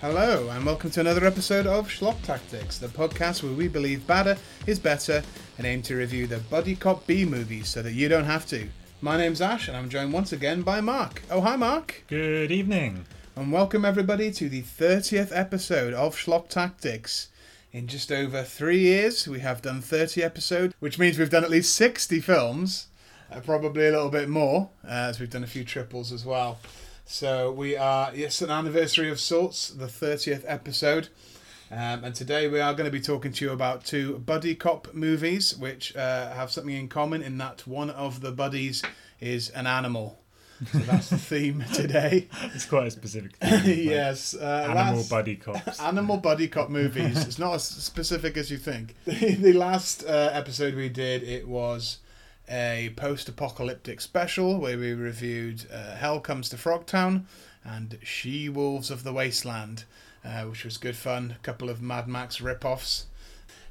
Hello, and welcome to another episode of Schlock Tactics, the podcast where we believe badder is better and aim to review the buddy cop B movies so that you don't have to. My name's Ash, and I'm joined once again by Mark. Oh, hi, Mark. Good evening. And welcome everybody to the 30th episode of Schlock Tactics. In just over three years, we have done 30 episodes, which means we've done at least 60 films, uh, probably a little bit more, uh, as we've done a few triples as well. So we are, yes, an anniversary of sorts, the 30th episode. Um, and today we are going to be talking to you about two buddy cop movies, which uh, have something in common in that one of the buddies is an animal. So that's the theme today. It's quite a specific like yes, uh, Animal buddy cops. Animal buddy cop movies. It's not as specific as you think. The, the last uh, episode we did, it was a post-apocalyptic special where we reviewed uh, Hell Comes to Frogtown and She Wolves of the Wasteland, uh, which was good fun. A couple of Mad Max rip-offs.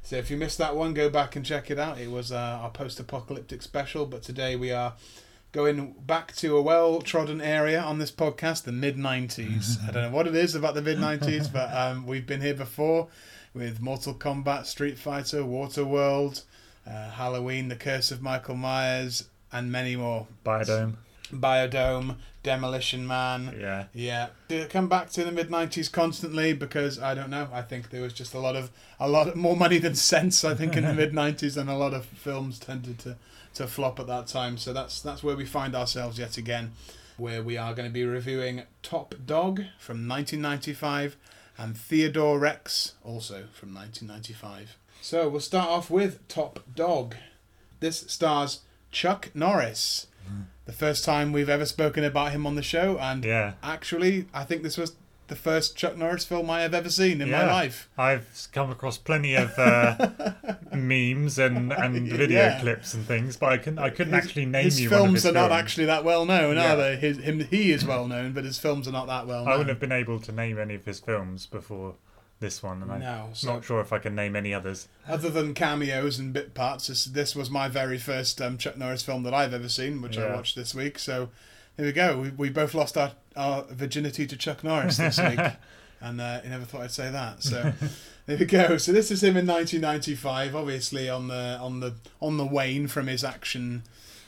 So if you missed that one, go back and check it out. It was uh, our post-apocalyptic special. But today we are going back to a well-trodden area on this podcast, the mid '90s. I don't know what it is about the mid '90s, but um, we've been here before with Mortal Kombat, Street Fighter, Waterworld, uh, Halloween, The Curse of Michael Myers, and many more. Biodome. Biodome, Demolition Man. Yeah. Yeah, Did it come back to the mid '90s constantly because I don't know. I think there was just a lot of a lot more money than sense. I think in the mid '90s, and a lot of films tended to to flop at that time. So that's that's where we find ourselves yet again, where we are going to be reviewing Top Dog from 1995 and Theodore Rex also from 1995. So we'll start off with Top Dog. This stars Chuck Norris. The first time we've ever spoken about him on the show, and Yeah. actually, I think this was the first Chuck Norris film I have ever seen in my Yeah. life. I've come across plenty of uh, memes and, and video Yeah. clips and things, but I couldn't I couldn't His- actually name his you films his are not actually that well known, Yeah. are they? His, him, he is well known, but his films are not that well I wouldn't have been able to name any of his films before this one, and I'm No, so not sure if I can name any others. other than cameos and bit parts, this, this was my very first um, Chuck Norris film that I've ever seen, which I watched this week. So here we go. We, we both lost our, our virginity to Chuck Norris this week, and uh, you never thought I'd say that. So there we go. So this is him in 1995, obviously on the on the on the wane from his action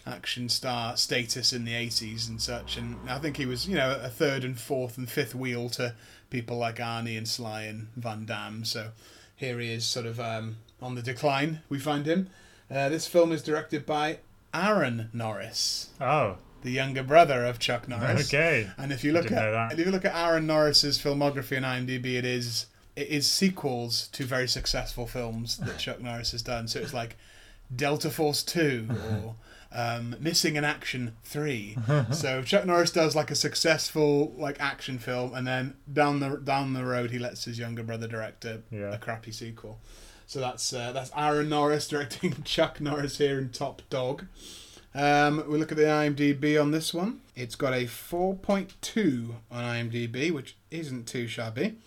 action star status in the 80s and such. And I think he was, you know, a third and fourth and fifth wheel to people like Arnie and Sly and Van Damme. So here he is, sort of um, on the decline. We find him. Uh, this film is directed by Aaron Norris, Oh, the younger brother of Chuck Norris. okay. And if you look at if you look at Aaron Norris's filmography on IMDb, it is it is sequels to very successful films that Chuck Norris has done. So it's like Delta Force Two or um, Missing in Action Three. so Chuck Norris does like a successful like action film, and then down the down the road he lets his younger brother direct a, Yeah. a crappy sequel. So that's uh, that's Aaron Norris directing Chuck Norris here in Top Dog. Um, we look at the IMDb on this one. It's got a 4.2 on IMDb, which isn't too shabby.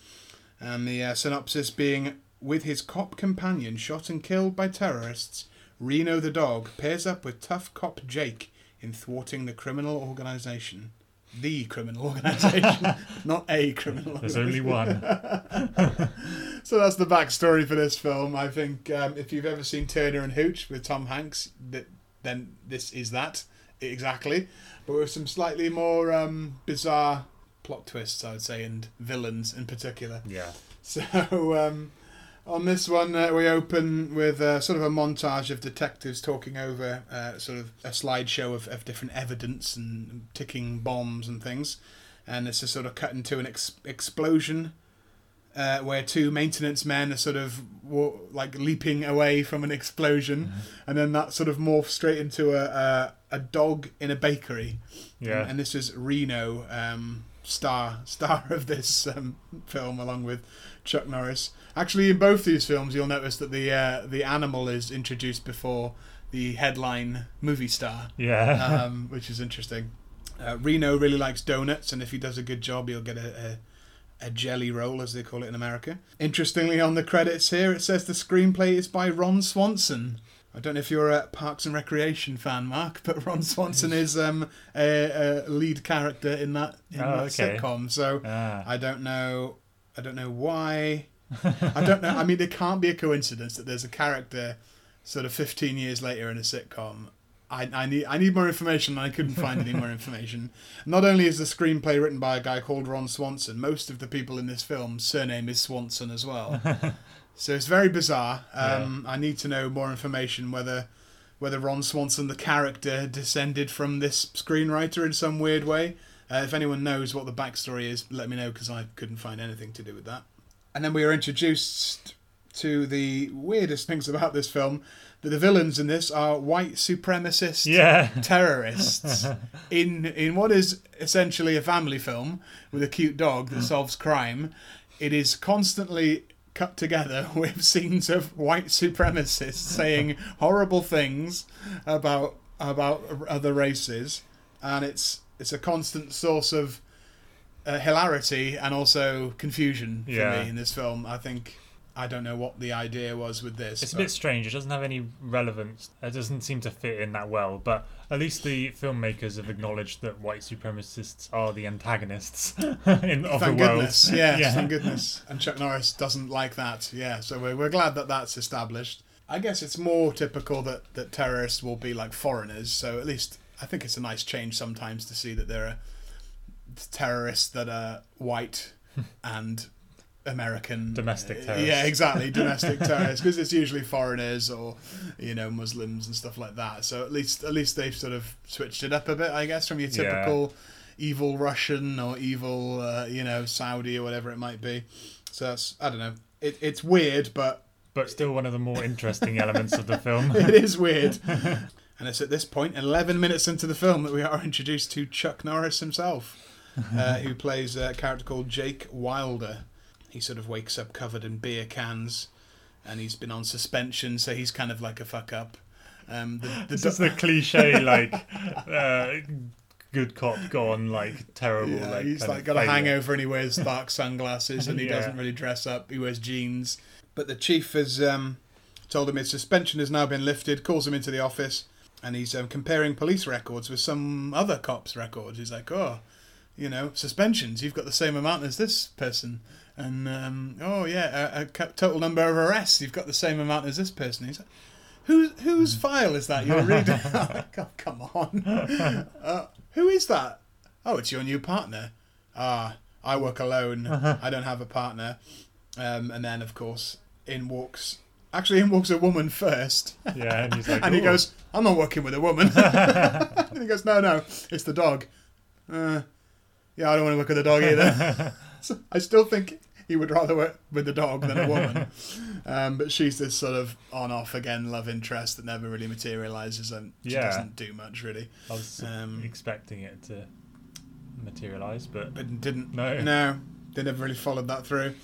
And the uh, synopsis being With his cop companion shot and killed by terrorists, Reno the dog pairs up with tough cop Jake in thwarting the criminal organization. The criminal organization, not a criminal There's only one. so that's the backstory for this film. I think um, if you've ever seen Turner and Hooch with Tom Hanks, that then this is that exactly, but with some slightly more um, bizarre plot twists, I would say, and villains in particular. Yeah. So um, on this one, uh, we open with uh, sort of a montage of detectives talking over uh, sort of a slideshow of, of different evidence and ticking bombs and things. And it's a sort of cut into an ex- explosion uh, where two maintenance men are sort of wa- like leaping away from an explosion, and then that sort of morphs straight into a, a, a dog in a bakery. Yeah. And, and this is Reno, um, star star of this um, film, along with Chuck Norris. Actually, in both these films, you'll notice that the uh, the animal is introduced before the headline movie star, Yeah. um, which is interesting. Uh, Reno really likes donuts, and if he does a good job, he'll get a, a, a jelly roll, as they call it in America. Interestingly, on the credits here, it says the screenplay is by Ron Swanson. I don't know if you're a Parks and Recreation fan, Mark, but Ron Swanson is um, a, a lead character in that in Oh, that okay. sitcom. So ah. I don't know I don't know why. I don't know. I mean, it can't be a coincidence that there's a character sort of 15 years later in a sitcom. I, I need I need more information. and I couldn't find any more information. Not only is the screenplay written by a guy called Ron Swanson, most of the people in this film's surname is Swanson as well. so it's very bizarre. Um, I need to know more information whether whether Ron Swanson, the character, descended from this screenwriter in some weird way. Uh, if anyone knows what the backstory is, let me know because I couldn't find anything to do with that. And then we are introduced to the weirdest things about this film that the villains in this are white supremacist Yeah. terrorists in in what is essentially a family film with a cute dog Hmm. that solves crime. It is constantly cut together with scenes of white supremacists saying horrible things about about other races, and it's it's a constant source of uh, hilarity and also confusion for Yeah. me in this film. I think I don't know what the idea was with this. It's a bit strange. It doesn't have any relevance. It doesn't seem to fit in that well. But at least the filmmakers have acknowledged that white supremacists are the antagonists in of Thank the world. yes, Yeah. thank goodness. And Chuck Norris doesn't like that, yeah. So we're, we're glad that that's established. I guess it's more typical that, that terrorists will be like foreigners. So at least I think it's a nice change sometimes to see that there are terrorists that are white and American Domestic terrorists. Yeah, exactly, domestic terrorists because it's usually foreigners or you know Muslims and stuff like that. So at least at least they've sort of switched it up a bit, I guess, from your Yeah. typical evil Russian or evil uh, you know Saudi or whatever it might be. So that's I don't know. It, it's weird, but But still one of the more interesting elements of the film. it is weird. and it's at this point, 11 minutes into the film, that we are introduced to Chuck Norris himself, uh, who plays a character called Jake Wilder. He sort of wakes up covered in beer cans, and he's been on suspension, so he's kind of like a fuck up. Um, the, the This is the cliche, like, uh, good cop gone, like, terrible. Yeah, like, he's like got a hangover and he wears dark sunglasses and he Yeah. doesn't really dress up. He wears jeans. But the chief has um, told him his suspension has now been lifted. Calls him into the office and he's um, comparing police records with some other cops' records. He's like, oh, you know, suspensions. You've got the same amount as this person. And um, oh yeah, a, a total number of arrests. You've got the same amount as this person. He's like, whose whose file is that you're reading? oh, come on, uh, who is that? Oh, it's your new partner. Ah, I work alone. I don't have a partner. Um, and then, of course, in walks. Actually, in walks a woman first. Yeah, and he's like, and he goes, I'm not working with a woman. and he goes, No, no, it's the dog. Uh, yeah, I don't want to look at the dog either. So I still think he would rather work with the dog than a woman. um, but she's this sort of on off again love interest that never really materializes and she Yeah. doesn't do much really. I was Um, expecting it to materialize, but but didn't. No. no, they never really followed that through.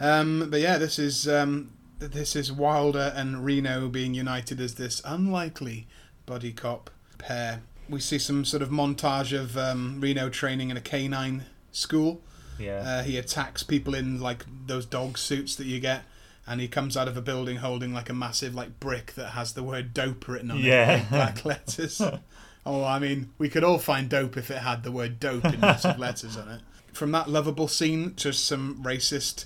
Um, but yeah, this is um, this is Wilder and Reno being united as this unlikely buddy cop pair. We see some sort of montage of um, Reno training in a canine school. yeah. Uh, he attacks people in like those dog suits that you get. And he comes out of a building holding like a massive like brick that has the word dope written on Yeah. it in black letters. oh, I mean, we could all find dope if it had the word dope in massive letters on it. From that lovable scene to some racist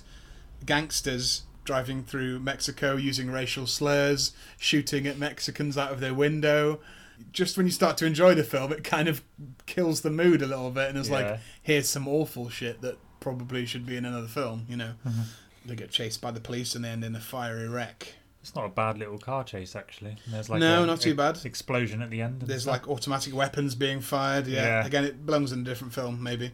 gangsters driving through Mexico using racial slurs, shooting at Mexicans out of their window. Just when you start to enjoy the film, it kind of kills the mood a little bit and it's Yeah. like, here's some awful shit that probably should be in another film, you know. Mm-hmm. They get chased by the police and they end in a fiery wreck. It's not a bad little car chase, actually. There's like No, a, not too a bad. Explosion at the end. There's stuff. like automatic weapons being fired. Yeah. Yeah. Again, it belongs in a different film, maybe.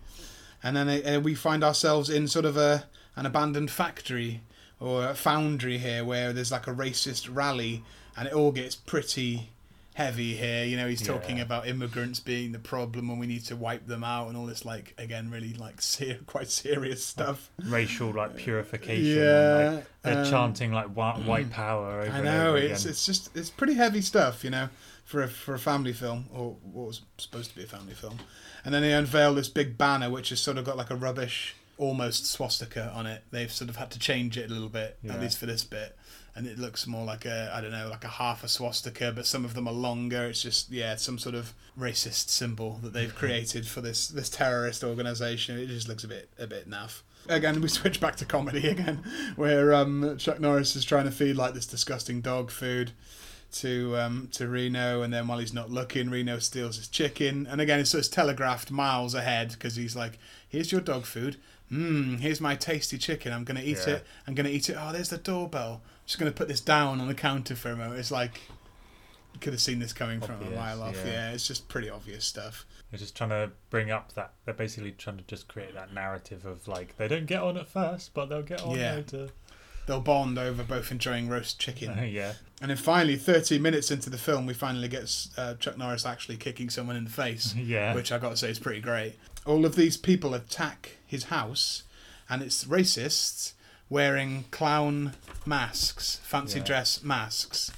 And then uh, we find ourselves in sort of a an abandoned factory or a foundry here, where there's like a racist rally, and it all gets pretty heavy here. You know, he's talking Yeah. about immigrants being the problem, and we need to wipe them out, and all this like again, really like ser- quite serious stuff. racial like purification. Yeah, and, like, they're um, chanting like white, white power. Over I know it's it's just it's pretty heavy stuff, you know, for a for a family film or what was supposed to be a family film. And then they unveil this big banner which has sort of got like a rubbish almost swastika on it. They've sort of had to change it a little bit, Yeah. at least for this bit. And it looks more like a, I don't know, like a half a swastika, but some of them are longer. It's just, yeah, some sort of racist symbol that they've created for this this terrorist organization. It just looks a bit a bit naff. Again, we switch back to comedy again, where um, Chuck Norris is trying to feed like this disgusting dog food to um, to Reno, and then while he's not looking, Reno steals his chicken. And again, it's of telegraphed miles ahead because he's like, "Here's your dog food. Mmm, here's my tasty chicken. I'm gonna eat Yeah. it. I'm gonna eat it. Oh, there's the doorbell. I'm just gonna put this down on the counter for a moment." It's like you could have seen this coming from a mile off. yeah. Yeah. it's just pretty obvious stuff. They're just trying to bring up that. They're basically trying to just create that narrative of like they don't get on at first, but they'll get on Yeah. later. They'll bond over both enjoying roast chicken. yeah. And then finally, 30 minutes into the film, we finally get uh, Chuck Norris actually kicking someone in the face. Yeah. which I got to say is pretty great. All of these people attack his house, and it's racists wearing clown masks, fancy Yeah. dress masks.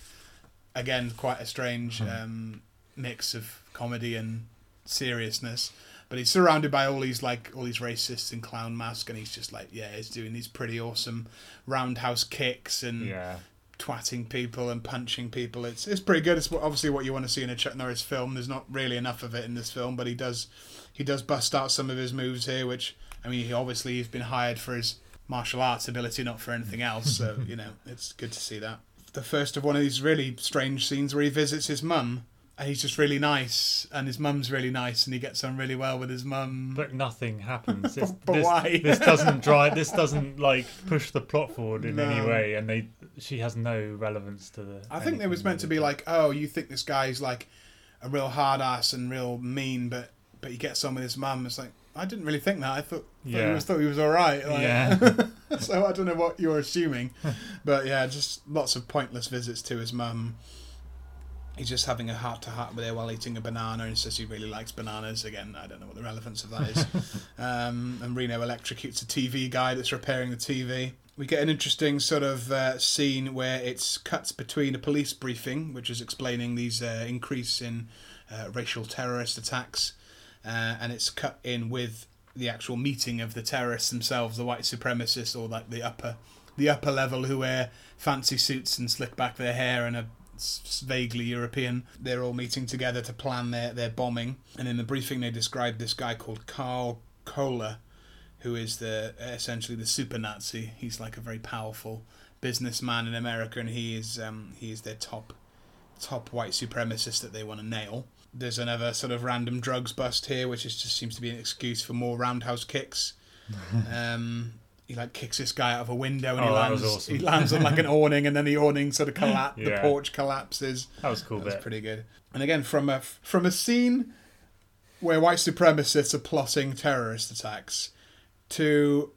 Again, quite a strange um, mix of comedy and seriousness. But he's surrounded by all these like all these racists in clown masks, and he's just like, yeah, he's doing these pretty awesome roundhouse kicks and Yeah. twatting people and punching people. It's it's pretty good. It's obviously what you want to see in a Chuck Norris film. There's not really enough of it in this film, but he does he does bust out some of his moves here. Which I mean, he obviously he's been hired for his martial arts ability, not for anything else. So you know, it's good to see that. The first of one of these really strange scenes where he visits his mum. And he's just really nice, and his mum's really nice, and he gets on really well with his mum. But nothing happens. This, But this, why? this doesn't drive. This doesn't like push the plot forward in any way, and they. She has no relevance to the. I think it was meant to be like, oh, you think this guy's like a real hard ass and real mean, but but he gets on with his mum. It's like I didn't really think that. I thought, thought he Yeah. was thought he was all right. Like, Yeah. so I don't know what you're assuming, but yeah, just lots of pointless visits to his mum. He's just having a heart to heart with her while eating a banana, and says he really likes bananas. Again, I don't know what the relevance of that is. um, and Reno electrocutes a TV guy that's repairing the TV. We get an interesting sort of uh, scene where it's cuts between a police briefing, which is explaining these uh, increase in uh, racial terrorist attacks, uh, and it's cut in with the actual meeting of the terrorists themselves, the white supremacists, or like the upper, the upper level who wear fancy suits and slick back their hair and are vaguely European. They're all meeting together to plan their, their bombing. And in the briefing, they described this guy called Karl Kohler, who is the essentially the super Nazi. He's like a very powerful businessman in America, and he is um, he is their top top white supremacist that they want to nail. There's another sort of random drugs bust here, which is just seems to be an excuse for more roundhouse kicks. um, he like kicks this guy out of a window, and he Oh, that lands. awesome. He lands on like an awning, and then the awning sort of collapse. The porch collapses. That was cool That was pretty good. And again, from a from a scene where white supremacists are plotting terrorist attacks, to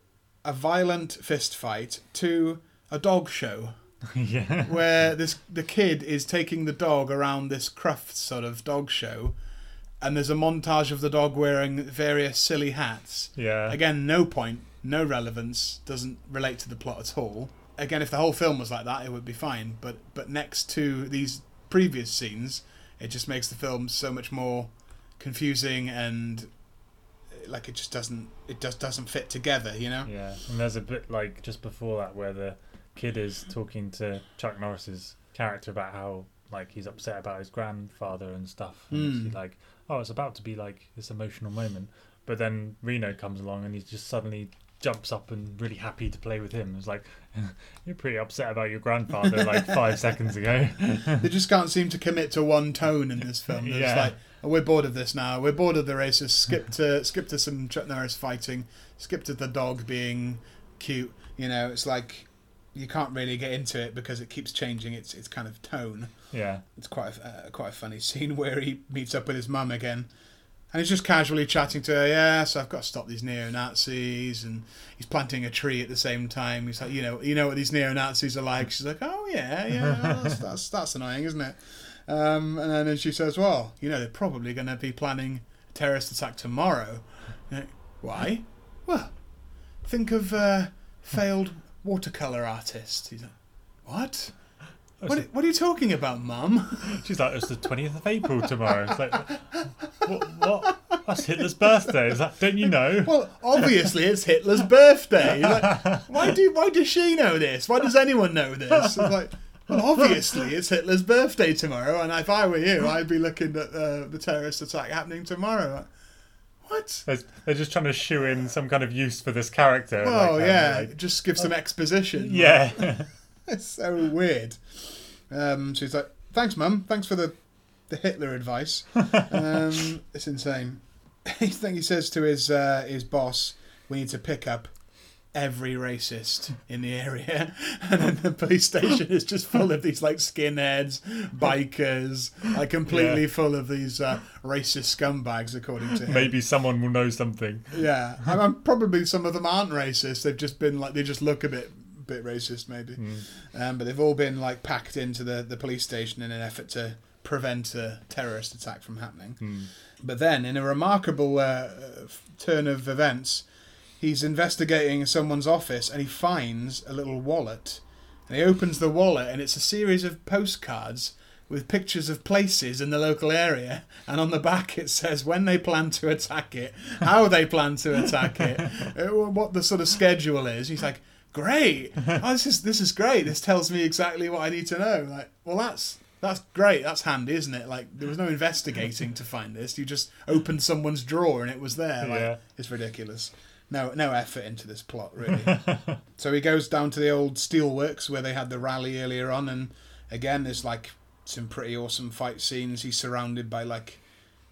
a violent fist fight, to a dog show yeah. where this the kid is taking the dog around this Crufts sort of dog show, and there's a montage of the dog wearing various silly hats. Yeah. Again, no point, no relevance, doesn't relate to the plot at all. Again, if the whole film was like that, it would be fine. But but next to these previous scenes, it just makes the film so much more confusing and uh, like it just doesn't it just doesn't fit together. You know? Yeah, and there's a bit like just before that where the kid is talking to Chuck Norris's character about how like he's upset about his grandfather and stuff. And it's hmm. like, oh, it's about to be like this emotional moment, but then Reno comes along and he just suddenly jumps up and really happy to play with him. It's like you're pretty upset about your grandfather like five seconds ago. they just can't seem to commit to one tone in this film. They're Yeah. like, oh, we're bored of this now. We're bored of the races. Skip to skip to some Chuck Norris fighting. Skip to the dog being cute. You know, it's like you can't really get into it because it keeps changing its its kind of tone. yeah, It's quite a, uh, quite a funny scene where he meets up with his mum again. And he's just casually chatting to her, yeah, so I've got to stop these neo Nazis and he's planting a tree at the same time. He's like, you know, you know what these neo Nazis are like. She's like, Oh yeah, yeah, well, that's, that's that's annoying, isn't it? Um, and then she says, Well, you know, they're probably gonna be planning a terrorist attack tomorrow. Like, Why? Well, think of uh, failed watercolour artist. He's like, What? What, what are you talking about, Mum? she's like, it's the twentieth of April tomorrow. It's like, what? what? That's Hitler's birthday. Is that? Don't you know? Well, obviously it's Hitler's birthday. Like, why do why does she know this? Why does anyone know this? It's like, well, obviously it's Hitler's birthday tomorrow, and if I were you, I'd be looking at uh, the terrorist attack happening tomorrow. What? They're, they're just trying to shoe in some kind of use for this character. Oh like, um, yeah, like- just give some exposition. yeah. it's so weird. Um, so he's like, "Thanks, mum. Thanks for the the Hitler advice." um, it's insane. He says to his uh, his boss, "We need to pick up every racist in the area," and then the police station is just full of these like skinheads, bikers, like completely Yeah. full of these uh, racist scumbags, according to him. Maybe someone will know something. Yeah, I'm, I'm probably some of them aren't racist. They've just been like they just look a bit bit racist maybe, um, but they've all been like packed into the the police station in an effort to prevent a terrorist attack from happening. Hmm. But then, in a remarkable uh, turn of events, he's investigating someone's office and he finds a little wallet. And he opens the wallet and it's a series of postcards with pictures of places in the local area. And on the back it says when they plan to attack it, how they plan to attack it, uh, what the sort of schedule is. He's like, great. Oh, this is this is great. This tells me exactly what I need to know. Like, well, that's that's great. That's handy, isn't it? Like, there was no investigating to find this. You just opened someone's drawer and it was there. Like, Yeah. it's ridiculous. No, no effort into this plot, really. so he goes down to the old steelworks where they had the rally earlier on, and again, there's like some pretty awesome fight scenes. He's surrounded by like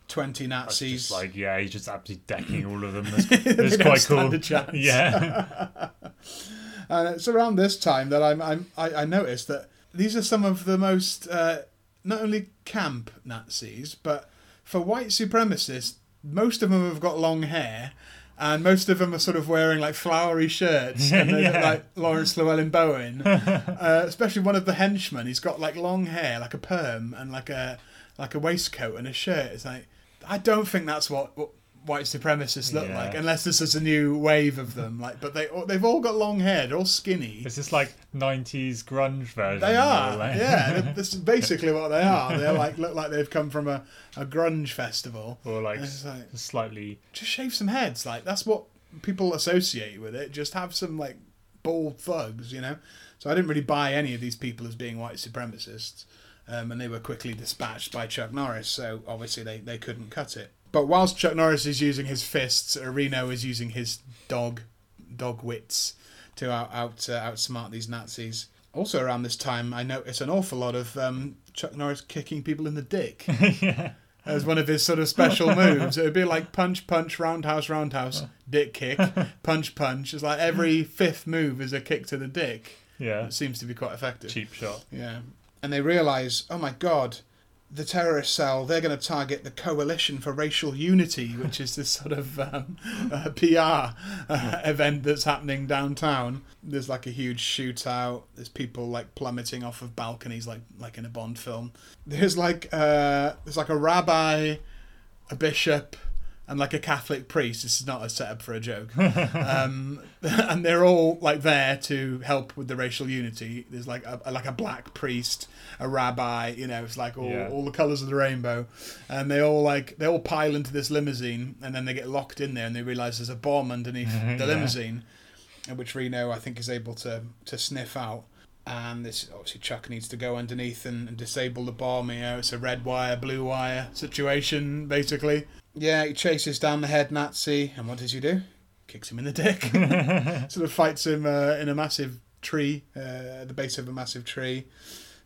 twenty Nazis. like yeah, he's just absolutely decking all of them. That's, that's quite cool. Yeah. And it's around this time that I'm, I'm I, I noticed that these are some of the most uh, not only camp Nazis, but for white supremacists, most of them have got long hair. And most of them are sort of wearing like flowery shirts, and they look like Laurence Llewelyn-Bowen. uh, especially one of the henchmen, he's got like long hair, like a perm, and like a like a waistcoat and a shirt. It's like I don't think that's what, what white supremacists look Yeah. like, unless this is a new wave of them. Like, but they they've all got long hair, they're all skinny. It's just like '90s grunge version. They are, like- yeah. This is basically what they are. They're like look like they've come from a, a grunge festival. or like like slightly. just shave some heads. Like that's what people associate with it. Just have some like bald thugs, you know. So I didn't really buy any of these people as being white supremacists, um, and they were quickly dispatched by Chuck Norris. So obviously they they couldn't cut it. But whilst Chuck Norris is using his fists, Reno is using his dog dog wits to out out uh, outsmart these Nazis. Also around this time, I noticed an awful lot of um, Chuck Norris kicking people in the dick yeah. as one of his sort of special moves. It would be like punch, punch, roundhouse, roundhouse, dick kick, punch, punch. It's like every fifth move is a kick to the dick. Yeah. It seems to be quite effective. Cheap shot. Yeah. And they realise, oh my god, the terrorist cell, they're going to target the Coalition for Racial Unity, which is this sort of um, uh, PR uh, event that's happening downtown. There's like a huge shootout. There's people like plummeting off of balconies, like like in a Bond film. There's like uh, there's like a rabbi, a bishop, and like a Catholic priest. This is not a setup for a joke. um, and they're all like there to help with the racial unity. There's like a like a black priest, a rabbi. You know, it's like all, Yeah. all the colors of the rainbow, and they all like they all pile into this limousine, and then they get locked in there, and they realize there's a bomb underneath the Yeah. limousine, which Reno I think is able to to sniff out. And this obviously Chuck needs to go underneath and, and disable the bomb. You know, it's a red wire, blue wire situation basically. Yeah, he chases down the head Nazi, and what does he do? Kicks him in the dick. sort of fights him uh, in a massive tree, uh, at the base of a massive tree.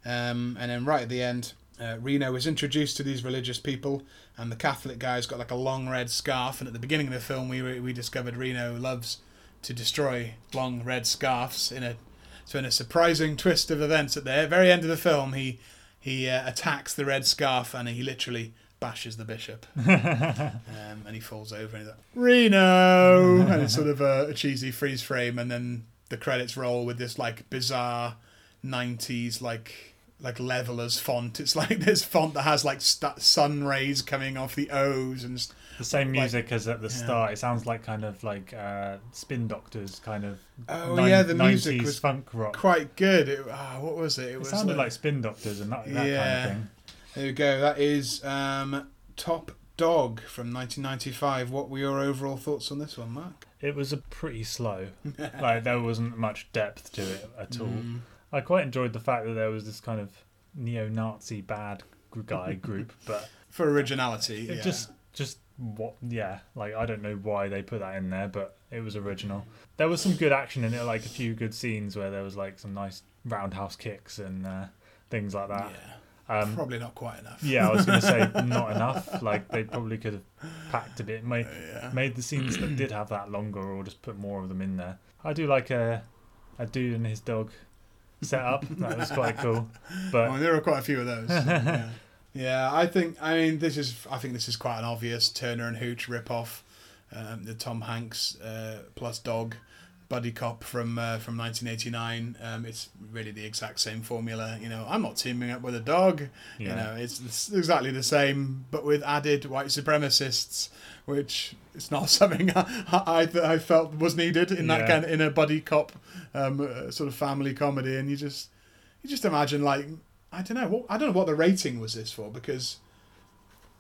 Um, and then right at the end, uh, Reno is introduced to these religious people, and the Catholic guy's got like a long red scarf. And at the beginning of the film, we we discovered Reno loves to destroy long red scarves. In a so in a surprising twist of events, at the very end of the film, he he uh, attacks the red scarf and he literally bashes the bishop, um, and he falls over and he's like Reno, and it's sort of a, a cheesy freeze frame, and then the credits roll with this like bizarre '90s like like levelers font. It's like this font that has like st- sun rays coming off the O's and st- The same Like- music as at the yeah. start. It sounds like kind of like uh, Spin Doctors kind of. oh nin- yeah, the music was funk rock. quite good. It, ah, what was it? It, It was sounded like Spin Doctors and that, that Yeah. kind of thing. There we go. That is um, top Dog from 1995. What were your overall thoughts on this one, Mark? It was a pretty slow. like there wasn't much depth to it at all. Mm. I quite enjoyed the fact that there was this kind of neo-Nazi bad guy group, but For originality, it yeah. just just what yeah like i don't know why they put that in there but it was original there was some good action in it like a few good scenes where there was like some nice roundhouse kicks and uh, things like that yeah, um probably not quite enough. yeah i was gonna say not enough like they probably could have packed a bit made, yeah. made the scenes that did have that longer or just put more of them in there i do like a a dude and his dog set up that was quite cool but Oh, there are quite a few of those. yeah. yeah, I think. I mean, this is. I think this is quite an obvious Turner and Hooch rip-off. Um, the Tom Hanks uh, plus dog buddy cop from uh, from 1989. Um, it's really the exact same formula. You know, I'm not teaming up with a dog. You know, it's, it's exactly the same, but with added white supremacists, which is not something I, I, I felt was needed in that Yeah. kind in a buddy cop um, uh, sort of family comedy. And you just you just imagine like I don't know what I don't know what the rating was this for because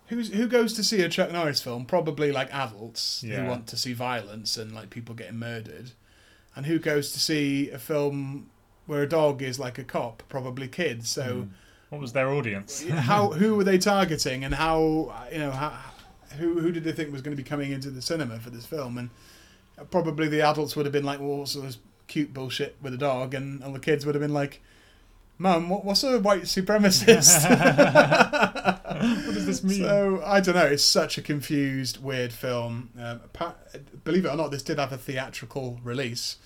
who's who goes to see a Chuck Norris film? Probably like adults Yeah. who want to see violence and like people getting murdered, and who goes to see a film where a dog is like a cop? Probably kids. So mm, what was their audience how who were they targeting and how you know how, who who did they think was going to be coming into the cinema for this film and probably the adults would have been like well what's this cute bullshit with a dog and, and the kids would have been like mum what, what's a white supremacist what does this mean so i don't know it's such a confused weird film um, believe it or not this did have a theatrical release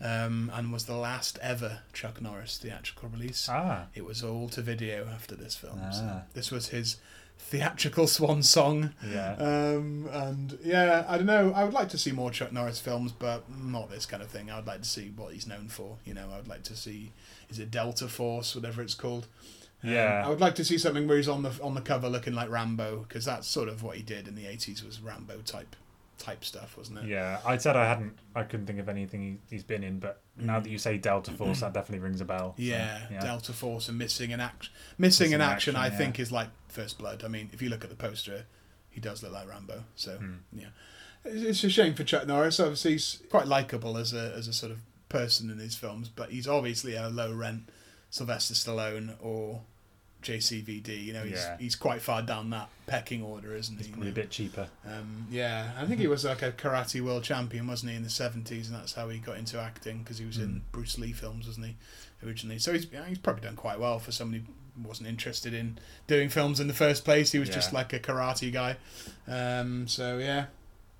um, and was the last ever chuck norris theatrical release ah it was all to video after this film. So Ah. this was his theatrical swan song. yeah Um, and yeah, I don't know. I would like to see more Chuck Norris films, but not this kind of thing. I would like to see what he's known for. You know, I would like to see is it Delta Force, whatever it's called. Um, Yeah. I would like to see something where he's on the on the cover looking like Rambo, because that's sort of what he did in the eighties was Rambo type type stuff, wasn't it? Yeah, I said I hadn't. I couldn't think of anything he, he's been in, but now that you say Delta Force, that definitely rings a bell. so, Yeah, yeah. Delta Force and missing an action. Missing, in Missing in action, I yeah. think, is like First Blood. I mean, if you look at the poster, he does look like Rambo. So Hmm. yeah, it's it's a shame for Chuck Norris. Obviously, he's quite likable as a as a sort of person in his films, but he's obviously a low rent Sylvester Stallone or JCVD. You know, he's Yeah. he's quite far down that pecking order, isn't It's he? probably a bit cheaper. Um, yeah, I think he was like a karate world champion, wasn't he, in the seventies, and that's how he got into acting because he was in Mm. Bruce Lee films, wasn't he, originally? So he's yeah, he's probably done quite well for somebody who wasn't interested in doing films in the first place. He was just like a karate guy. Um, so yeah,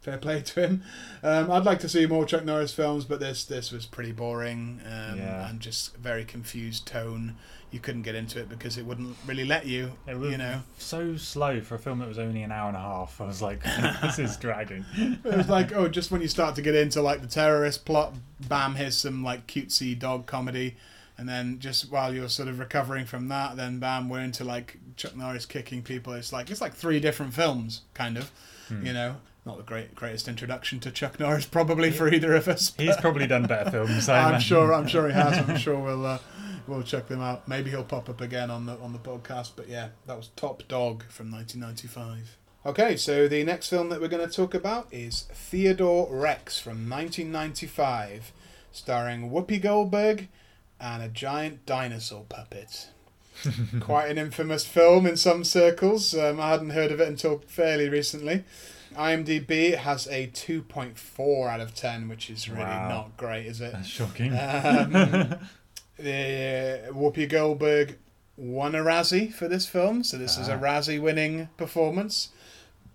fair play to him. Um, I'd like to see more Chuck Norris films, but this this was pretty boring um, Yeah. and just very confused tone. You couldn't get into it because it wouldn't really let you. It was You know. so slow for a film that was only an hour and a half. I was like, this is dragging. It was like, oh, just when you start to get into like the terrorist plot, bam, here's some like cutesy dog comedy, and then just while you're sort of recovering from that, then bam, we're into like Chuck Norris kicking people. It's like it's like three different films, kind of, Hmm. you know. Not the great greatest introduction to Chuck Norris, probably for either of us. He's probably done better films. I I'm imagine. sure. I'm sure he has. I'm sure we'll uh, we'll check them out. Maybe he'll pop up again on the on the podcast. But yeah, that was Top Dog from 1995. Okay, so the next film that we're going to talk about is Theodore Rex from 1995, starring Whoopi Goldberg and a giant dinosaur puppet. Quite an infamous film in some circles. Um, I hadn't heard of it until fairly recently. IMDb has a 2.4 out of 10, which is really Wow. not great, is it? That's shocking. Um, the Whoopi Goldberg won a Razzie for this film, so this is a Ah. Razzie winning performance.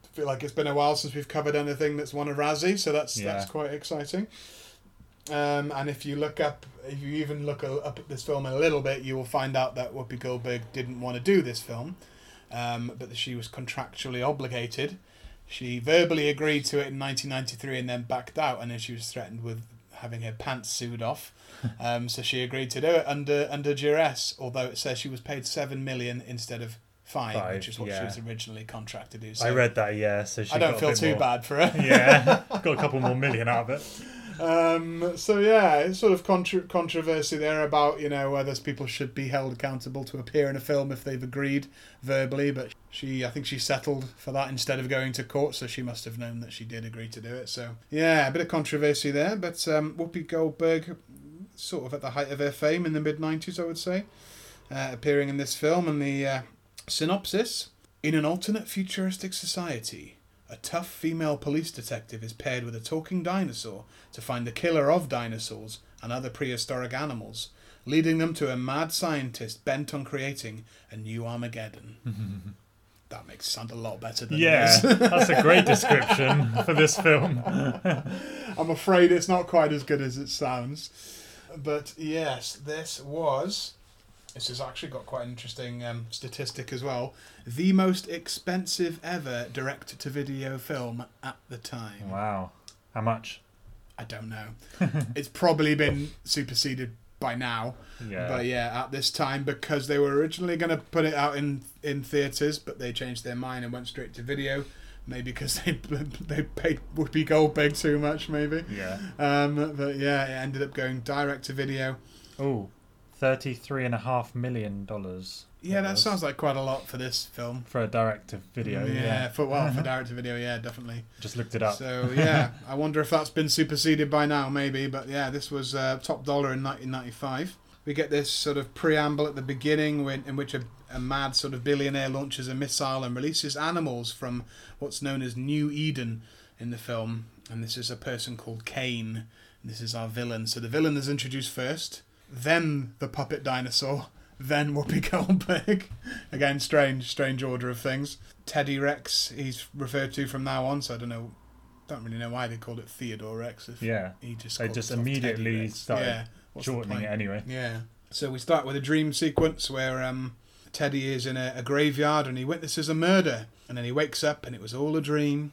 I feel like it's been a while since we've covered anything that's won a Razzie, so that's that's quite exciting. Um, and if you look up, if you even look a- up at this film a little bit, you will find out that Whoopi Goldberg didn't want to do this film, um, but that she was contractually obligated. She verbally agreed to it in 1993 and then backed out, and then she was threatened with having her pants sewed off. Um, so she agreed to do it under under duress, although it says she was paid seven million instead of five, Five, which is what she was originally contracted to do. So I read that, yeah. So she I don't feel too more- bad for her. yeah, got a couple more million out of it. Um, so yeah, it's sort of contra- controversy there about you know whether people should be held accountable to appear in a film if they've agreed verbally. But she, I think she settled for that instead of going to court, so she must have known that she did agree to do it. So yeah, a bit of controversy there. But um, Whoopi Goldberg, sort of at the height of her fame in the mid '90s, I would say, uh, appearing in this film, and the uh, synopsis: in an alternate futuristic society. A tough female police detective is paired with a talking dinosaur to find the killer of dinosaurs and other prehistoric animals, leading them to a mad scientist bent on creating a new Armageddon. that makes it sound a lot better than Yeah, that's a great description for this film. I'm afraid it's not quite as good as it sounds. But yes, this was. This has actually got quite an interesting um, statistic as well. The most expensive ever direct to video film at the time. Wow. How much? I don't know. it's probably been superseded by now. Yeah. But yeah, at this time, because they were originally going to put it out in, in theatres, but they changed their mind and went straight to video. Maybe because they they paid Whoopi Goldberg too much, maybe. Yeah. Um, but yeah, it ended up going direct to video. Oh, thirty-three and a half million dollars. Yeah, that was, sounds like quite a lot for this film. for a direct video. yeah, Yeah. for well, for direct to video, yeah, definitely. Just looked it up. So yeah, I wonder if that's been superseded by now, maybe. But yeah, this was uh, top dollar in 1995. We get this sort of preamble at the beginning, when, in which a, a mad sort of billionaire launches a missile and releases animals from what's known as New Eden in the film. And this is a person called Kane. This is our villain. So the villain is introduced first, then the puppet dinosaur, then Whoopi Goldberg. Again, strange, strange order of things. Teddy Rex, he's referred to from now on. So I don't know, don't really know why they called it Theodore Rex. Yeah. he just They just immediately started yeah. What's Shortening it anyway. Yeah. So we start with a dream sequence where um, Teddy is in a, a graveyard and he witnesses a murder, and then he wakes up and it was all a dream.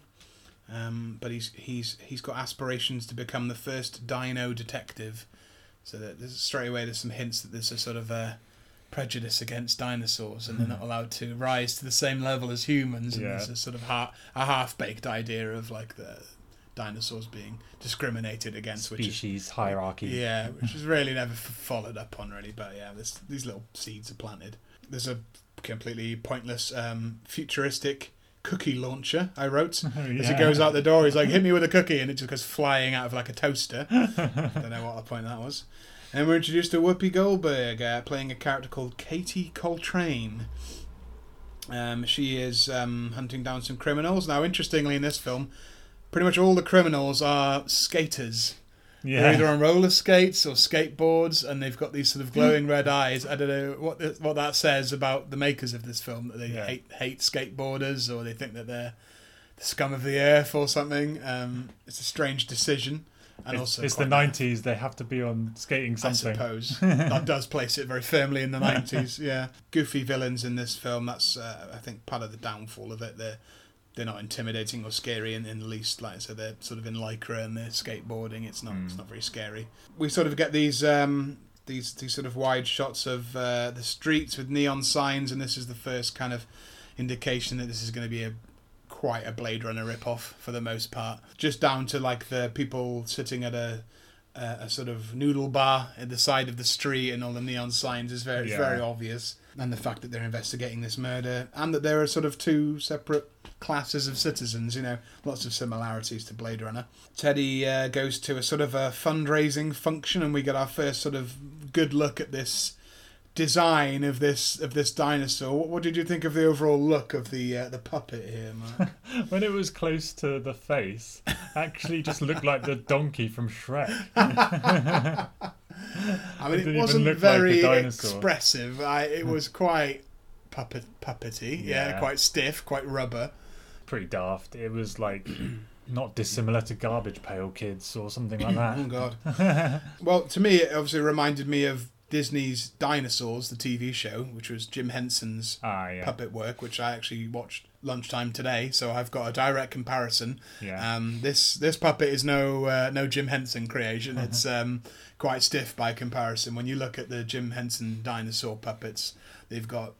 Um, but he's he's he's got aspirations to become the first dino detective. So that there's straight away there's some hints that there's a sort of a prejudice against dinosaurs and they're not allowed to rise to the same level as humans. And Yeah. there's a sort of ha- a half baked idea of like the dinosaurs being discriminated against, which is Species hierarchy. yeah, which is really never followed up on really, but yeah, this, these little seeds are planted. There's a completely pointless um, futuristic cookie launcher I wrote. As he goes out the door, he's like, "Hit me with a cookie," and it just goes flying out of like a toaster. I Don't know what the point of that was. And we're introduced to Whoopi Goldberg uh, playing a character called Katie Coltrane. Um, she is um, hunting down some criminals. Now, interestingly, in this film, pretty much all the criminals are skaters. They're either on roller skates or skateboards, and they've got these sort of glowing red eyes. I don't know what what that says about the makers of this film that they Yeah. hate hate skateboarders or they think that they're the scum of the earth or something. Um, it's a strange decision, and It's, also it's the nineties. They have to be on skating something. I suppose that does place it very firmly in the nineties. Yeah, goofy villains in this film. That's uh, I think part of the downfall of it. They're they're not intimidating or scary in, in the least. Like I said, they're sort of in lycra and they're skateboarding. It's not it's Mm. not very scary. We sort of get these um, these these sort of wide shots of uh, the streets with neon signs, and this is the first kind of indication that this is going to be a quite a Blade Runner rip-off for the most part. Just down to like the people sitting at a a, a sort of noodle bar at the side of the street and all the neon signs is very Yeah. very obvious. And the fact that they're investigating this murder and that there are sort of two separate classes of citizens, you know, lots of similarities to Blade Runner. Teddy uh, goes to a sort of a fundraising function and we get our first sort of good look at this design of this of this dinosaur. What, what did you think of the overall look of the uh, the puppet here, Mark? When it was close to the face, actually just looked like the donkey from Shrek. I mean, didn't it wasn't look like very expressive. I, it was quite puppet puppety. Yeah. Yeah. quite stiff, quite rubber. Pretty daft. It was like not dissimilar to Garbage Pail Kids or something like that. Oh god. well, to me, it obviously reminded me of Disney's Dinosaurs, the TV show, which was Jim Henson's ah, yeah. puppet work, which I actually watched lunchtime today. So I've got a direct comparison. Yeah. Um, this this puppet is no uh, no Jim Henson creation. It's um, quite stiff by comparison. When you look at the Jim Henson dinosaur puppets, they've got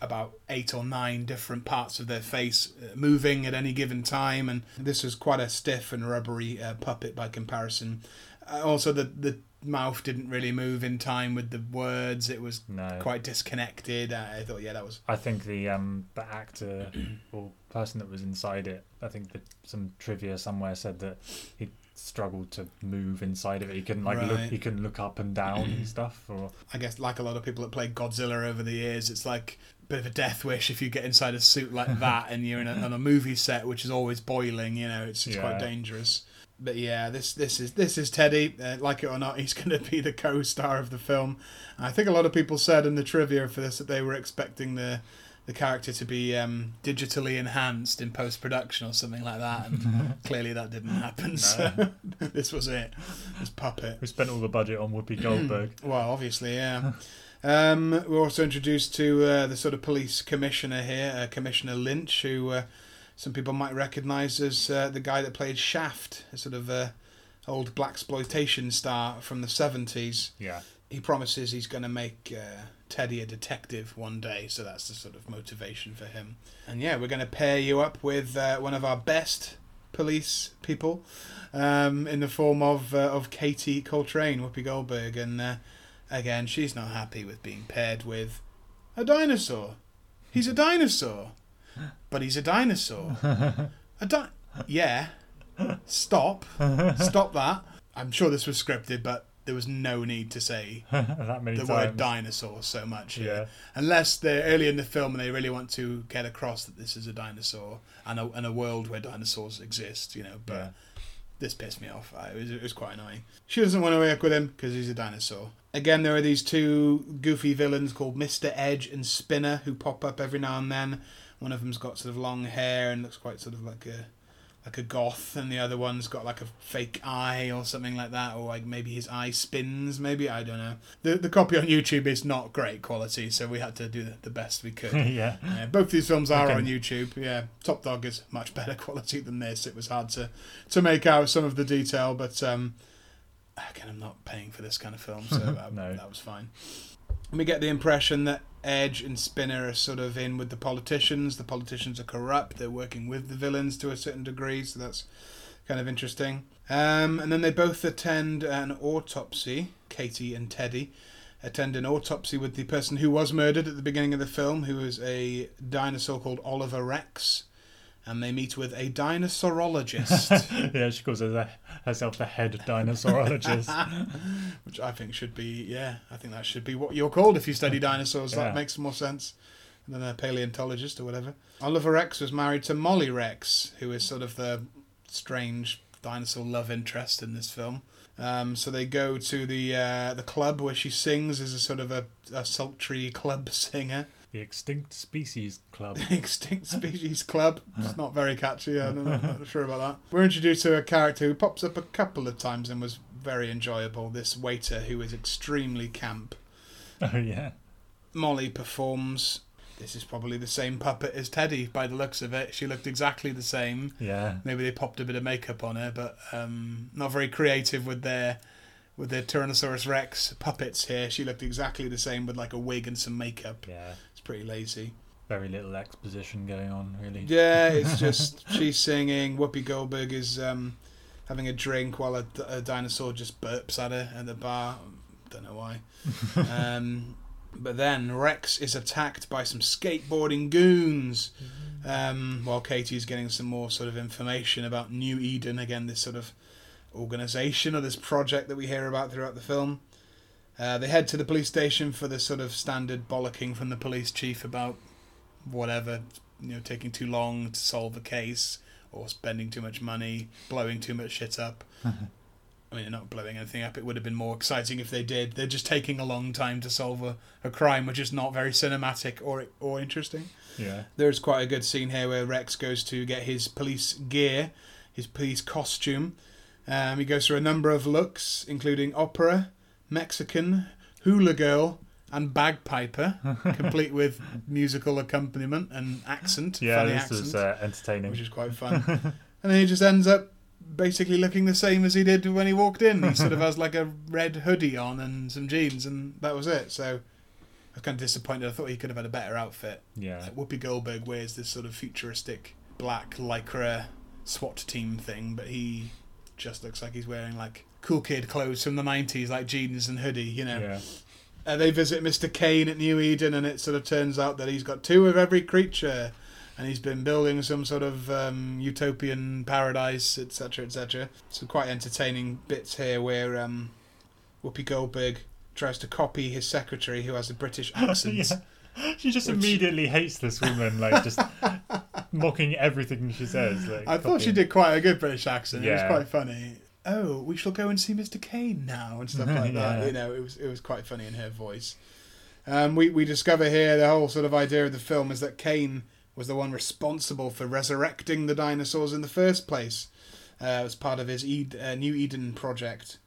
about eight or nine different parts of their face uh, moving at any given time, and this was quite a stiff and rubbery uh, puppet by comparison. Uh, also, the the mouth didn't really move in time with the words; it was No. quite disconnected. I thought, yeah, that was I think the um the actor or person that was inside it, I think that some trivia somewhere said that he struggled to move inside of it. He couldn't like look he couldn't look up and down and stuff or I guess like a lot of people that played Godzilla over the years, it's like a bit of a death wish if you get inside a suit like that and you're in a, on a movie set which is always boiling. You know, it's, it's quite dangerous. But yeah, this this is this is Teddy. Uh, like it or not, he's going to be the co-star of the film. I think a lot of people said in the trivia for this that they were expecting the the character to be um, digitally enhanced in post production or something like that, and clearly that didn't happen. So this was it. This puppet. we spent all the budget on Whoopi Goldberg. Well, obviously, yeah. Um, we're also introduced to uh, the sort of police commissioner here, uh, Commissioner Lynch, who uh, some people might recognise as uh, the guy that played Shaft, a sort of uh, old blaxploitation star from the seventies. yeah. He promises he's going to make uh, Teddy a detective one day, so that's the sort of motivation for him. And yeah, we're going to pair you up with uh, one of our best police people um, in the form of uh, of Katie Coltrane, Whoopi Goldberg, and uh, again, she's not happy with being paired with a dinosaur. He's a dinosaur, but he's a dinosaur. A di- yeah. Stop. Stop that. I'm sure this was scripted, but there was no need to say that many the times. word dinosaur so much here. Yeah. Unless they're early in the film and they really want to get across that this is a dinosaur and a, and a world where dinosaurs exist, you know. But Yeah. this pissed me off. It, was, it was quite annoying. She doesn't want to work with him because he's a dinosaur. Again, there are these two goofy villains called Mr. Edge and Spinner who pop up every now and then. One of them's got sort of long hair and looks quite sort of like a like a goth, and the other one's got like a fake eye or something like that, or like maybe his eye spins. Maybe I don't know. The the copy on YouTube is not great quality, so we had to do the, the best we could. yeah. Yeah, both these films are Okay. on YouTube. Yeah, Top Dog is much better quality than this. It was hard to, to make out some of the detail, but um, again, I'm not paying for this kind of film, so that, No. that was fine. We get the impression that Edge and Spinner are sort of in with the politicians. The politicians are corrupt. They're working with the villains to a certain degree, so that's kind of interesting. Um, and then they both attend an autopsy. Katie and Teddy attend an autopsy with the person who was murdered at the beginning of the film, who is a dinosaur called Oliver Rex. And they meet with a dinosaurologist, yeah, she calls herself the head dinosaurologist. which I think should be, yeah, I think that should be what you're called if you study dinosaurs. Yeah. That makes more sense than a paleontologist or whatever. Oliver Rex was married to Molly Rex, who is sort of the strange dinosaur love interest in this film. Um, so they go to the uh, the club where she sings as a sort of a, a sultry club singer. The Extinct Species Club. Extinct Species Club. It's not very catchy. I'm not, not sure about that. We're introduced to a character who pops up a couple of times and was very enjoyable. This waiter who is extremely camp. Oh yeah. Molly performs. This is probably the same puppet as Teddy by the looks of it. She looked exactly the same. Yeah. Maybe they popped a bit of makeup on her, but um, not very creative with their with their Tyrannosaurus Rex puppets here. She looked exactly the same with like a wig and some makeup. Yeah. Pretty lazy. Very little exposition going on, really. Yeah, it's just she's singing. Whoopi Goldberg is um, having a drink while a, a dinosaur just burps at her at the bar. Don't know why. um, but then Rex is attacked by some skateboarding goons. Um, while Katie's getting some more sort of information about New Eden, again, this sort of organization or this project that we hear about throughout the film. Uh, they head to the police station for the sort of standard bollocking from the police chief about whatever, you know, taking too long to solve a case or spending too much money, blowing too much shit up. I mean, they're not blowing anything up. It would have been more exciting if they did. They're just taking a long time to solve a, a crime, which is not very cinematic or or interesting. Yeah. There's quite a good scene here where Rex goes to get his police gear, his police costume. Um, he goes through a number of looks, including opera, Mexican, hula girl, and bagpiper, complete with musical accompaniment and accent, Yeah, funny this accent, was uh, entertaining. which is quite fun. and then he just ends up basically looking the same as he did when he walked in. He sort of has like a red hoodie on and some jeans, and that was it. So I was kind of disappointed. I thought he could have had a better outfit. Yeah. Like Whoopi Goldberg wears this sort of futuristic black lycra SWAT team thing, but he just looks like he's wearing like cool kid clothes from the 90s, like jeans and hoodie, you know. Yeah. Uh, they visit Mr. Kane at New Eden, and it sort of turns out that he's got two of every creature, and he's been building some sort of um, utopian paradise, etc., etc. Some quite entertaining bits here where um, Whoopi Goldberg tries to copy his secretary, who has a British accent. yeah. She just Which- immediately hates this woman, like just mocking everything she says. Like, I thought she did quite a good British accent. It was quite funny. Oh, we shall go and see Mr. Kane now and stuff like that. You know, it was it was quite funny in her voice. Um, we we discover here the whole sort of idea of the film is that Kane was the one responsible for resurrecting the dinosaurs in the first place uh, as part of his Ed, uh, New Eden project.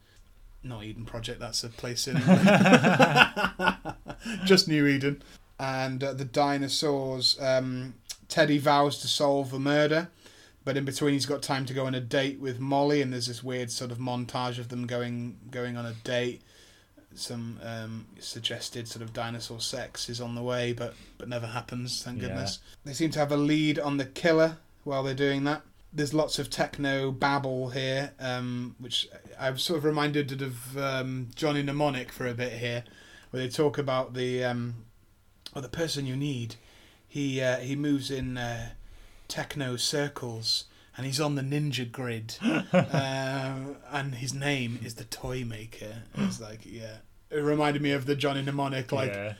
Not Eden Project. That's a place in just New Eden. And uh, the dinosaurs. Um, Teddy vows to solve the murder, but in between he's got time to go on a date with Molly, and there's this weird sort of montage of them going going on a date. Some um, suggested sort of dinosaur sex is on the way, but but never happens. Thank Yeah. goodness. They seem to have a lead on the killer while they're doing that. There's lots of techno babble here, um, which I've sort of reminded of um, Johnny Mnemonic for a bit here, where they talk about the um, or the person you need. He uh, he moves in uh, techno circles, and he's on the ninja grid, um, and his name is the Toy Maker. It's like yeah, it reminded me of the Johnny Mnemonic like yeah.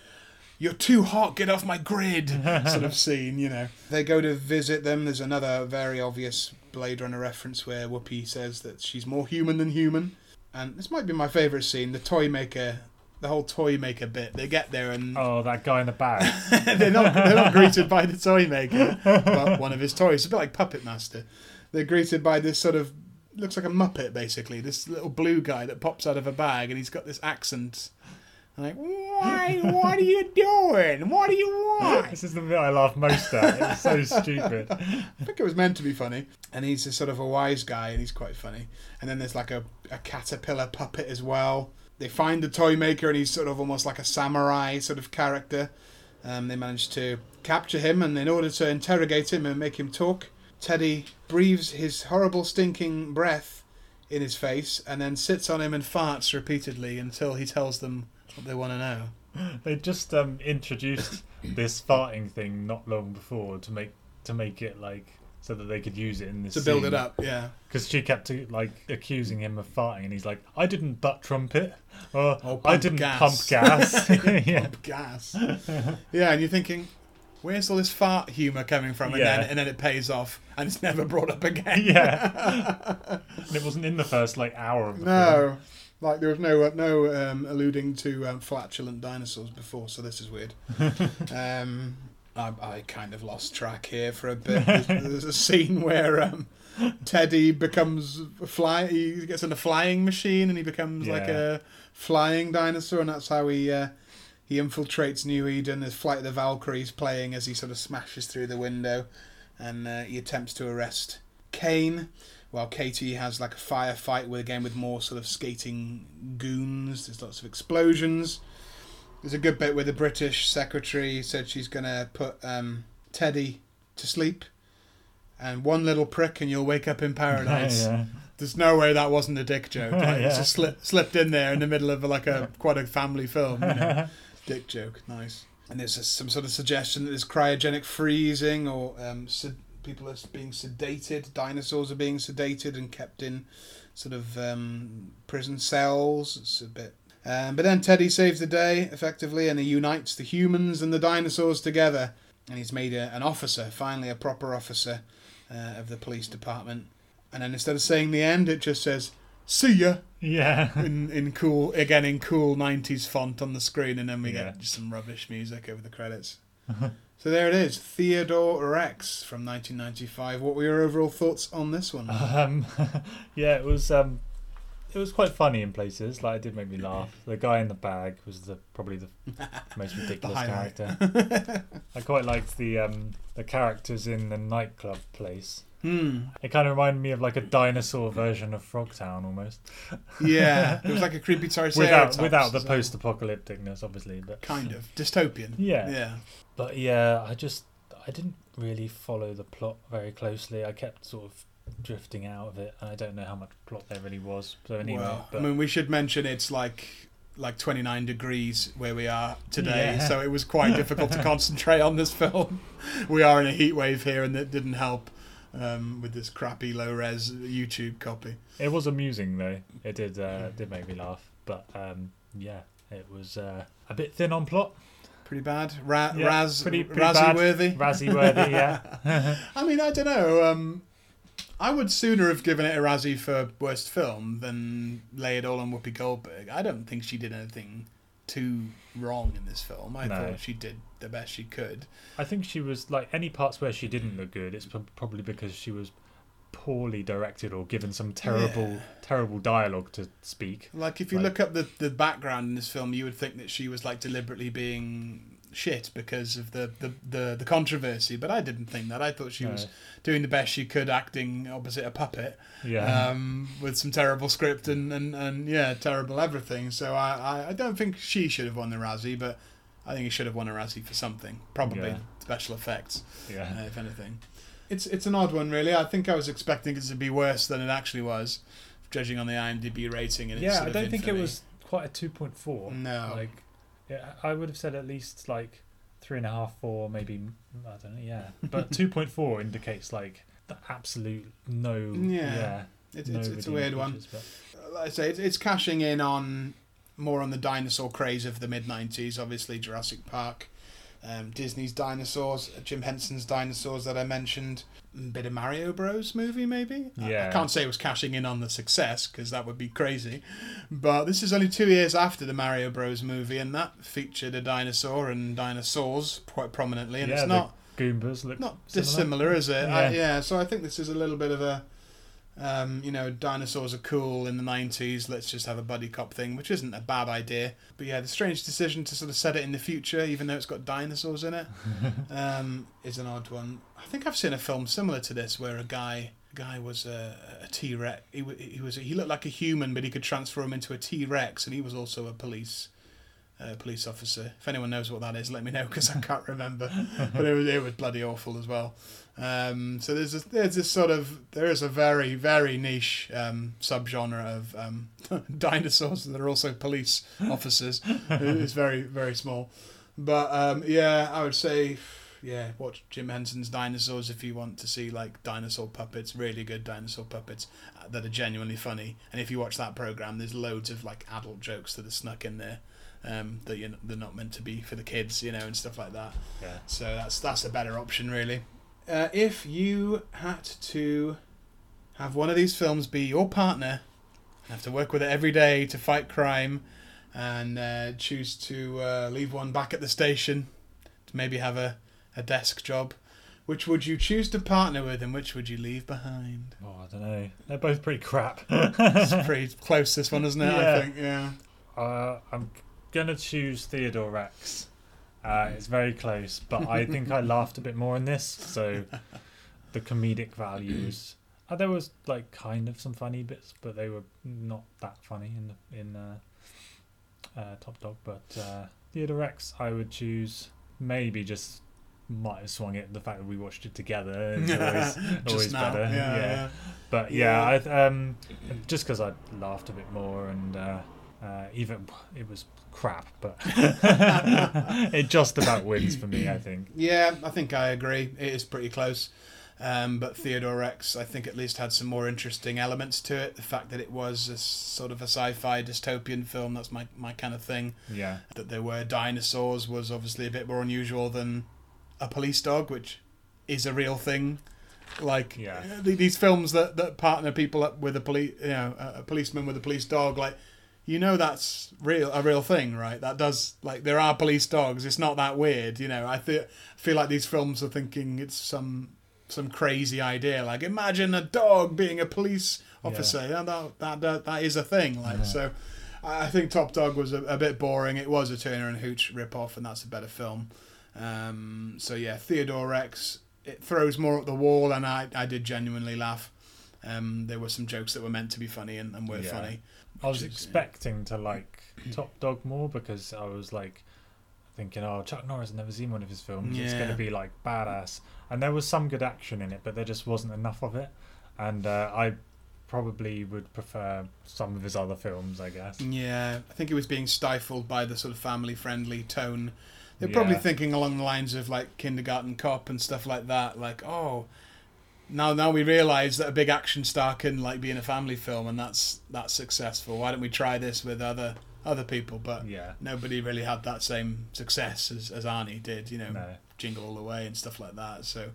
you're too hot, get off my grid sort of scene, you know. They go to visit them. There's another very obvious Blade Runner reference where Whoopi says that she's more human than human. And this might be my favourite scene the toy maker, the whole toy maker bit. They get there and Oh, that guy in the bag. they're, not, they're not greeted by the toy maker, but one of his toys. It's a bit like Puppet Master. They're greeted by this sort of, looks like a Muppet basically, this little blue guy that pops out of a bag and he's got this accent. I'm like, why? What are you doing? What do you want? this is the bit I laugh most at. It's so stupid. I think it was meant to be funny. And he's a sort of a wise guy and he's quite funny. And then there's like a, a caterpillar puppet as well. They find the toy maker and he's sort of almost like a samurai sort of character. Um, they manage to capture him and in order to interrogate him and make him talk, Teddy breathes his horrible stinking breath in his face and then sits on him and farts repeatedly until he tells them what they want to know. They just um, introduced this farting thing not long before to make to make it like so that they could use it in this To build it up, yeah. because she kept like accusing him of farting and he's like I didn't butt trumpet or Or I didn't gas." pump gas yeah pump gas. yeah, and you're thinking, where's all this fart humour coming from? And Yeah. then and then it pays off, and it's never brought up again. yeah and it wasn't in the first like hour of the film. no, like there was no no um, alluding to um, flatulent dinosaurs before, so this is weird. um, I, I kind of lost track here for a bit. There's, there's a scene where. Um, Teddy becomes a fly. He gets in a flying machine and he becomes like a flying dinosaur, and that's how he uh, he infiltrates New Eden. There's Flight of the Valkyries playing as he sort of smashes through the window, and uh, he attempts to arrest Kane. While Katie has like a firefight with again with more sort of skating goons. There's lots of explosions. There's a good bit where the British secretary said she's gonna put um, Teddy to sleep, and one little prick and you'll wake up in paradise. yeah. There's no way that wasn't a dick joke. Like, It's Yeah. just slipped slipped in there in the middle of like a quite a family film. You know? dick joke, nice. And there's a, some sort of suggestion that there's cryogenic freezing or um, sed- people are being sedated. Dinosaurs are being sedated and kept in sort of um, prison cells. It's a bit. Um, but then Teddy saves the day effectively, and he unites the humans and the dinosaurs together. And he's made a, an officer, finally a proper officer uh, of the police department. And then instead of saying the end, it just says "See ya" yeah in in cool again in cool '90s font on the screen, and then we Yeah. get just some rubbish music over the credits. so there it is, Theodore Rex from 1995. What were your overall thoughts on this one? Um, yeah, it was um, it was quite funny in places. Like it did make me laugh. The guy in the bag was the probably the most ridiculous highlight. character. I quite liked the um, the characters in the nightclub place. Hmm. It kind of reminded me of like a dinosaur version of Frogtown almost. Yeah, it was like a creepy Without without the post-apocalypticness, obviously, but Kind of dystopian. Yeah. Yeah. but yeah, I just I didn't really follow the plot very closely. I kept sort of drifting out of it, I don't know how much plot there really was. So anyway, well, but I mean, we should mention it's like like 29 degrees where we are today, Yeah. so it was quite difficult to concentrate on this film. We are in a heat wave here, and that didn't help um, with this crappy low res YouTube copy. it was amusing though. It did uh, did make me laugh, but um, yeah, it was uh, a bit thin on plot. Pretty bad. Ra- Yeah, Raz, pretty- pretty Razzie bad. worthy. Razzie worthy, yeah. I mean, I don't know. Um, I would sooner have given it a Razzie for worst film than lay it all on Whoopi Goldberg. I don't think she did anything too wrong in this film. I No. thought she did the best she could. I think she was like any parts where she didn't look good. It's probably because she was poorly directed or given some terrible, Yeah. terrible dialogue to speak. Like, if you Like- look up the, the background in this film, you would think that she was like deliberately being shit because of the, the, the, the controversy. But I didn't think that. I thought she No. was doing the best she could, acting opposite a puppet. Yeah, um, with some terrible script and, and, and yeah, terrible everything. So I, I, I don't think she should have won the Razzie, but I think he should have won a Razzie for something. Probably Yeah. special effects, yeah. uh, if anything. It's it's an odd one, really. I think I was expecting it to be worse than it actually was, judging on the IMDb rating. And yeah, I don't think it was quite a two point four. No. like yeah, I would have said at least like three and a half, four, maybe I don't know. Yeah, but two point four indicates like the absolute no. Yeah. Yeah, It's, no it's, it's a weird one. but- uh, like I say, it's, it's cashing in on more on the dinosaur craze of the mid '90s. Obviously, Jurassic Park, um, Disney's dinosaurs, Jim Henson's dinosaurs that I mentioned, a bit of Mario Bros. movie maybe. I- I, can't say it was cashing in on the success because that would be crazy. But this is only two years after the Mario Bros. movie, and that featured a dinosaur and dinosaurs quite prominently, and yeah, it's not Goombas look not similar. dissimilar, is it? I, Yeah. yeah. So I think this is a little bit of a, um, you know, dinosaurs are cool in the '90s. Let's just have a buddy cop thing, which isn't a bad idea. But yeah, the strange decision to sort of set it in the future, even though it's got dinosaurs in it, um, is an odd one. I think I've seen a film similar to this where a guy. Guy was a, a T Rex. He, he was he looked like a human, but he could transform him into a T Rex, and he was also a police uh, police officer. If anyone knows what that is, let me know because I can't remember. but it was it was bloody awful as well. Um, so there's this, there's this sort of there is a very very niche um, subgenre of um, dinosaurs that are also police officers. it's very very small, but um, yeah, I would say yeah, watch Jim Henson's Dinosaurs if you want to see like dinosaur puppets, really good dinosaur puppets uh, that are genuinely funny. And if you watch that program, there's loads of like adult jokes that are snuck in there um, that you're, they're not meant to be for the kids, you know, and stuff like that. Yeah. So that's that's a better option, really. Uh, if you had to have one of these films be your partner, and have to work with it every day to fight crime, and uh, choose to uh, leave one back at the station to maybe have a, a desk job, which would you choose to partner with, and which would you leave behind? Oh, I don't know. They're both pretty crap. It's pretty close, this one, isn't it? I Yeah. think, yeah. Uh, I'm gonna choose Theodore Rex. Uh, it's very close, but I think I laughed a bit more in this, so the comedic value is. Uh, there was like kind of some funny bits, but they were not that funny in the, in uh, uh, Top Dog. But uh, Theodore Rex, I would choose. Maybe just might have swung it. The fact that we watched it together is always, Just always now, better. yeah, yeah. yeah. But yeah, I, um, just because I laughed a bit more and uh, uh, even it was crap, but it just about wins for me. I think. Yeah, I think I agree. It is pretty close. Um, but Theodore Rex, I think, at least had some more interesting elements to it. The fact that it was a sort of a sci-fi dystopian film, that's my, my kind of thing. Yeah, That there were dinosaurs was obviously a bit more unusual than a police dog, which is a real thing. Like Yeah. uh, these films that, that partner people up with a police, you know, a policeman with a police dog, like you know that's real a real thing, right? That does like there are police dogs. It's not that weird, you know. I feel feel like these films are thinking it's some some crazy idea. Like imagine a dog being a police officer. Yeah, that, that that that is a thing. Like Yeah. so. I I think Top Dog was a, a bit boring. It was a Turner and Hooch rip-off, and that's a better film. Um, so yeah, Theodore Rex it throws more at the wall, and I I did genuinely laugh. Um, there were some jokes that were meant to be funny and, and were Yeah. funny. I was Which is, yeah. expecting to like Top Dog more because I was like thinking, oh, Chuck Norris never seen one of his films. It's going to be like badass, and there was some good action in it, but there just wasn't enough of it. And uh, I probably would prefer some of his other films, I guess. Yeah, I think it was being stifled by the sort of family friendly tone. They're probably Yeah. thinking along the lines of like Kindergarten Cop and stuff like that. Like, oh, now now we realise that a big action star can like be in a family film, and that's that's successful. Why don't we try this with other other people? But Yeah, nobody really had that same success as, as Arnie did. You know, no, Jingle All the Way and stuff like that. So.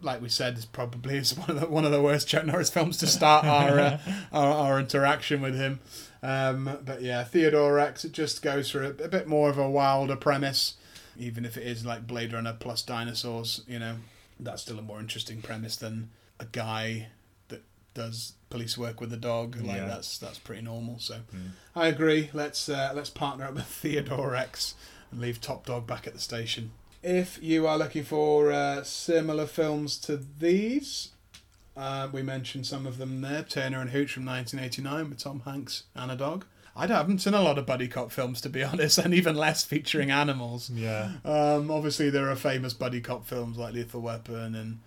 Like we said, it's probably is one of the one of the worst Chuck Norris films to start our uh, our, our interaction with him. Um, but yeah, Theodore Rex it just goes for a, a bit more of a wilder premise, even if it is like Blade Runner plus dinosaurs. You know, that's still a more interesting premise than a guy that does police work with a dog. Like Yeah. that's that's pretty normal. So Mm. I agree. Let's uh, let's partner up with Theodore Rex and leave Top Dog back at the station. If you are looking for uh, similar films to these, uh, we mentioned some of them there. Turner and Hooch from 1989 with Tom Hanks and a dog. I haven't seen a lot of buddy cop films to be honest, and even less featuring animals. yeah, Um, obviously, there are famous buddy cop films like Lethal Weapon and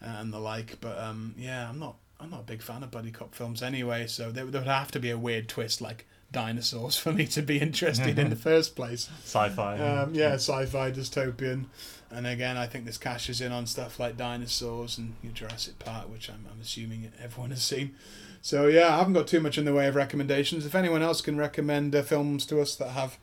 and the like, but um, yeah, I'm not I'm not a big fan of buddy cop films anyway. So there, there would have to be a weird twist like dinosaurs for me to be interested in the first place. sci-fi. Um, yeah, sci-fi dystopian, and again, I think this cashes in on stuff like dinosaurs and Jurassic Park, which I'm, I'm assuming everyone has seen. So yeah, I haven't got too much in the way of recommendations. If anyone else can recommend uh, films to us that have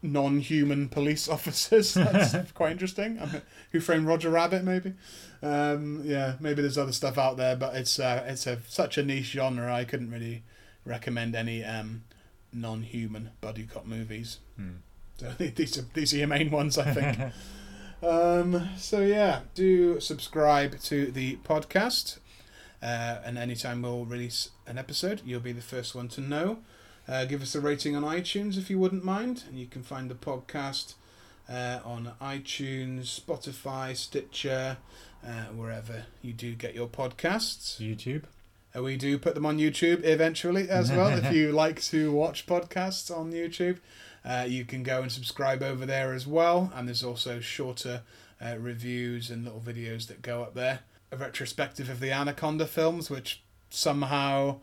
non-human police officers, that's quite interesting. I mean, Who Framed Roger Rabbit, maybe. Um, yeah, maybe there's other stuff out there, but it's uh, it's a such a niche genre. I couldn't really recommend any um, non-human buddy cop movies. Hmm. So these are these are your main ones, I think. um, so yeah, do subscribe to the podcast, uh, and anytime we'll release an episode, you'll be the first one to know. Uh, give us a rating on iTunes if you wouldn't mind, and you can find the podcast uh, on iTunes, Spotify, Stitcher, uh, wherever you do get your podcasts. YouTube. Uh, we do put them on YouTube eventually as well. if you like to watch podcasts on YouTube, uh, you can go and subscribe over there as well. And there's also shorter uh, reviews and little videos that go up there. A retrospective of the Anaconda films, which somehow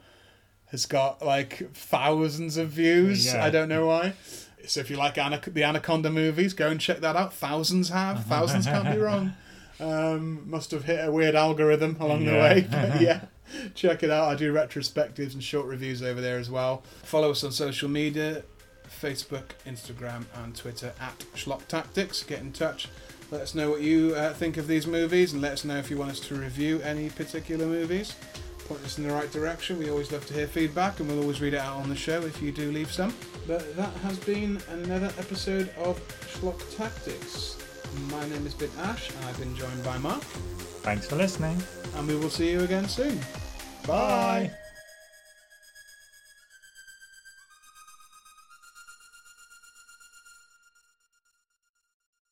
has got like thousands of views. Yeah. I don't know why. So if you like Anac- the Anaconda movies, go and check that out. Thousands have. Thousands can't be wrong. Um, must have hit a weird algorithm along the way. But yeah, check it out. I do retrospectives and short reviews over there as well. Follow us on social media Facebook, Instagram, and Twitter at Schlock Tactics. Get in touch. Let us know what you uh, think of these movies and let us know if you want us to review any particular movies. Point us in the right direction. We always love to hear feedback and we'll always read it out on the show if you do leave some. But that has been another episode of Schlock Tactics. My name has been Ash and I've been joined by Mark. Thanks for listening. And we will see you again soon. Bye. Bye.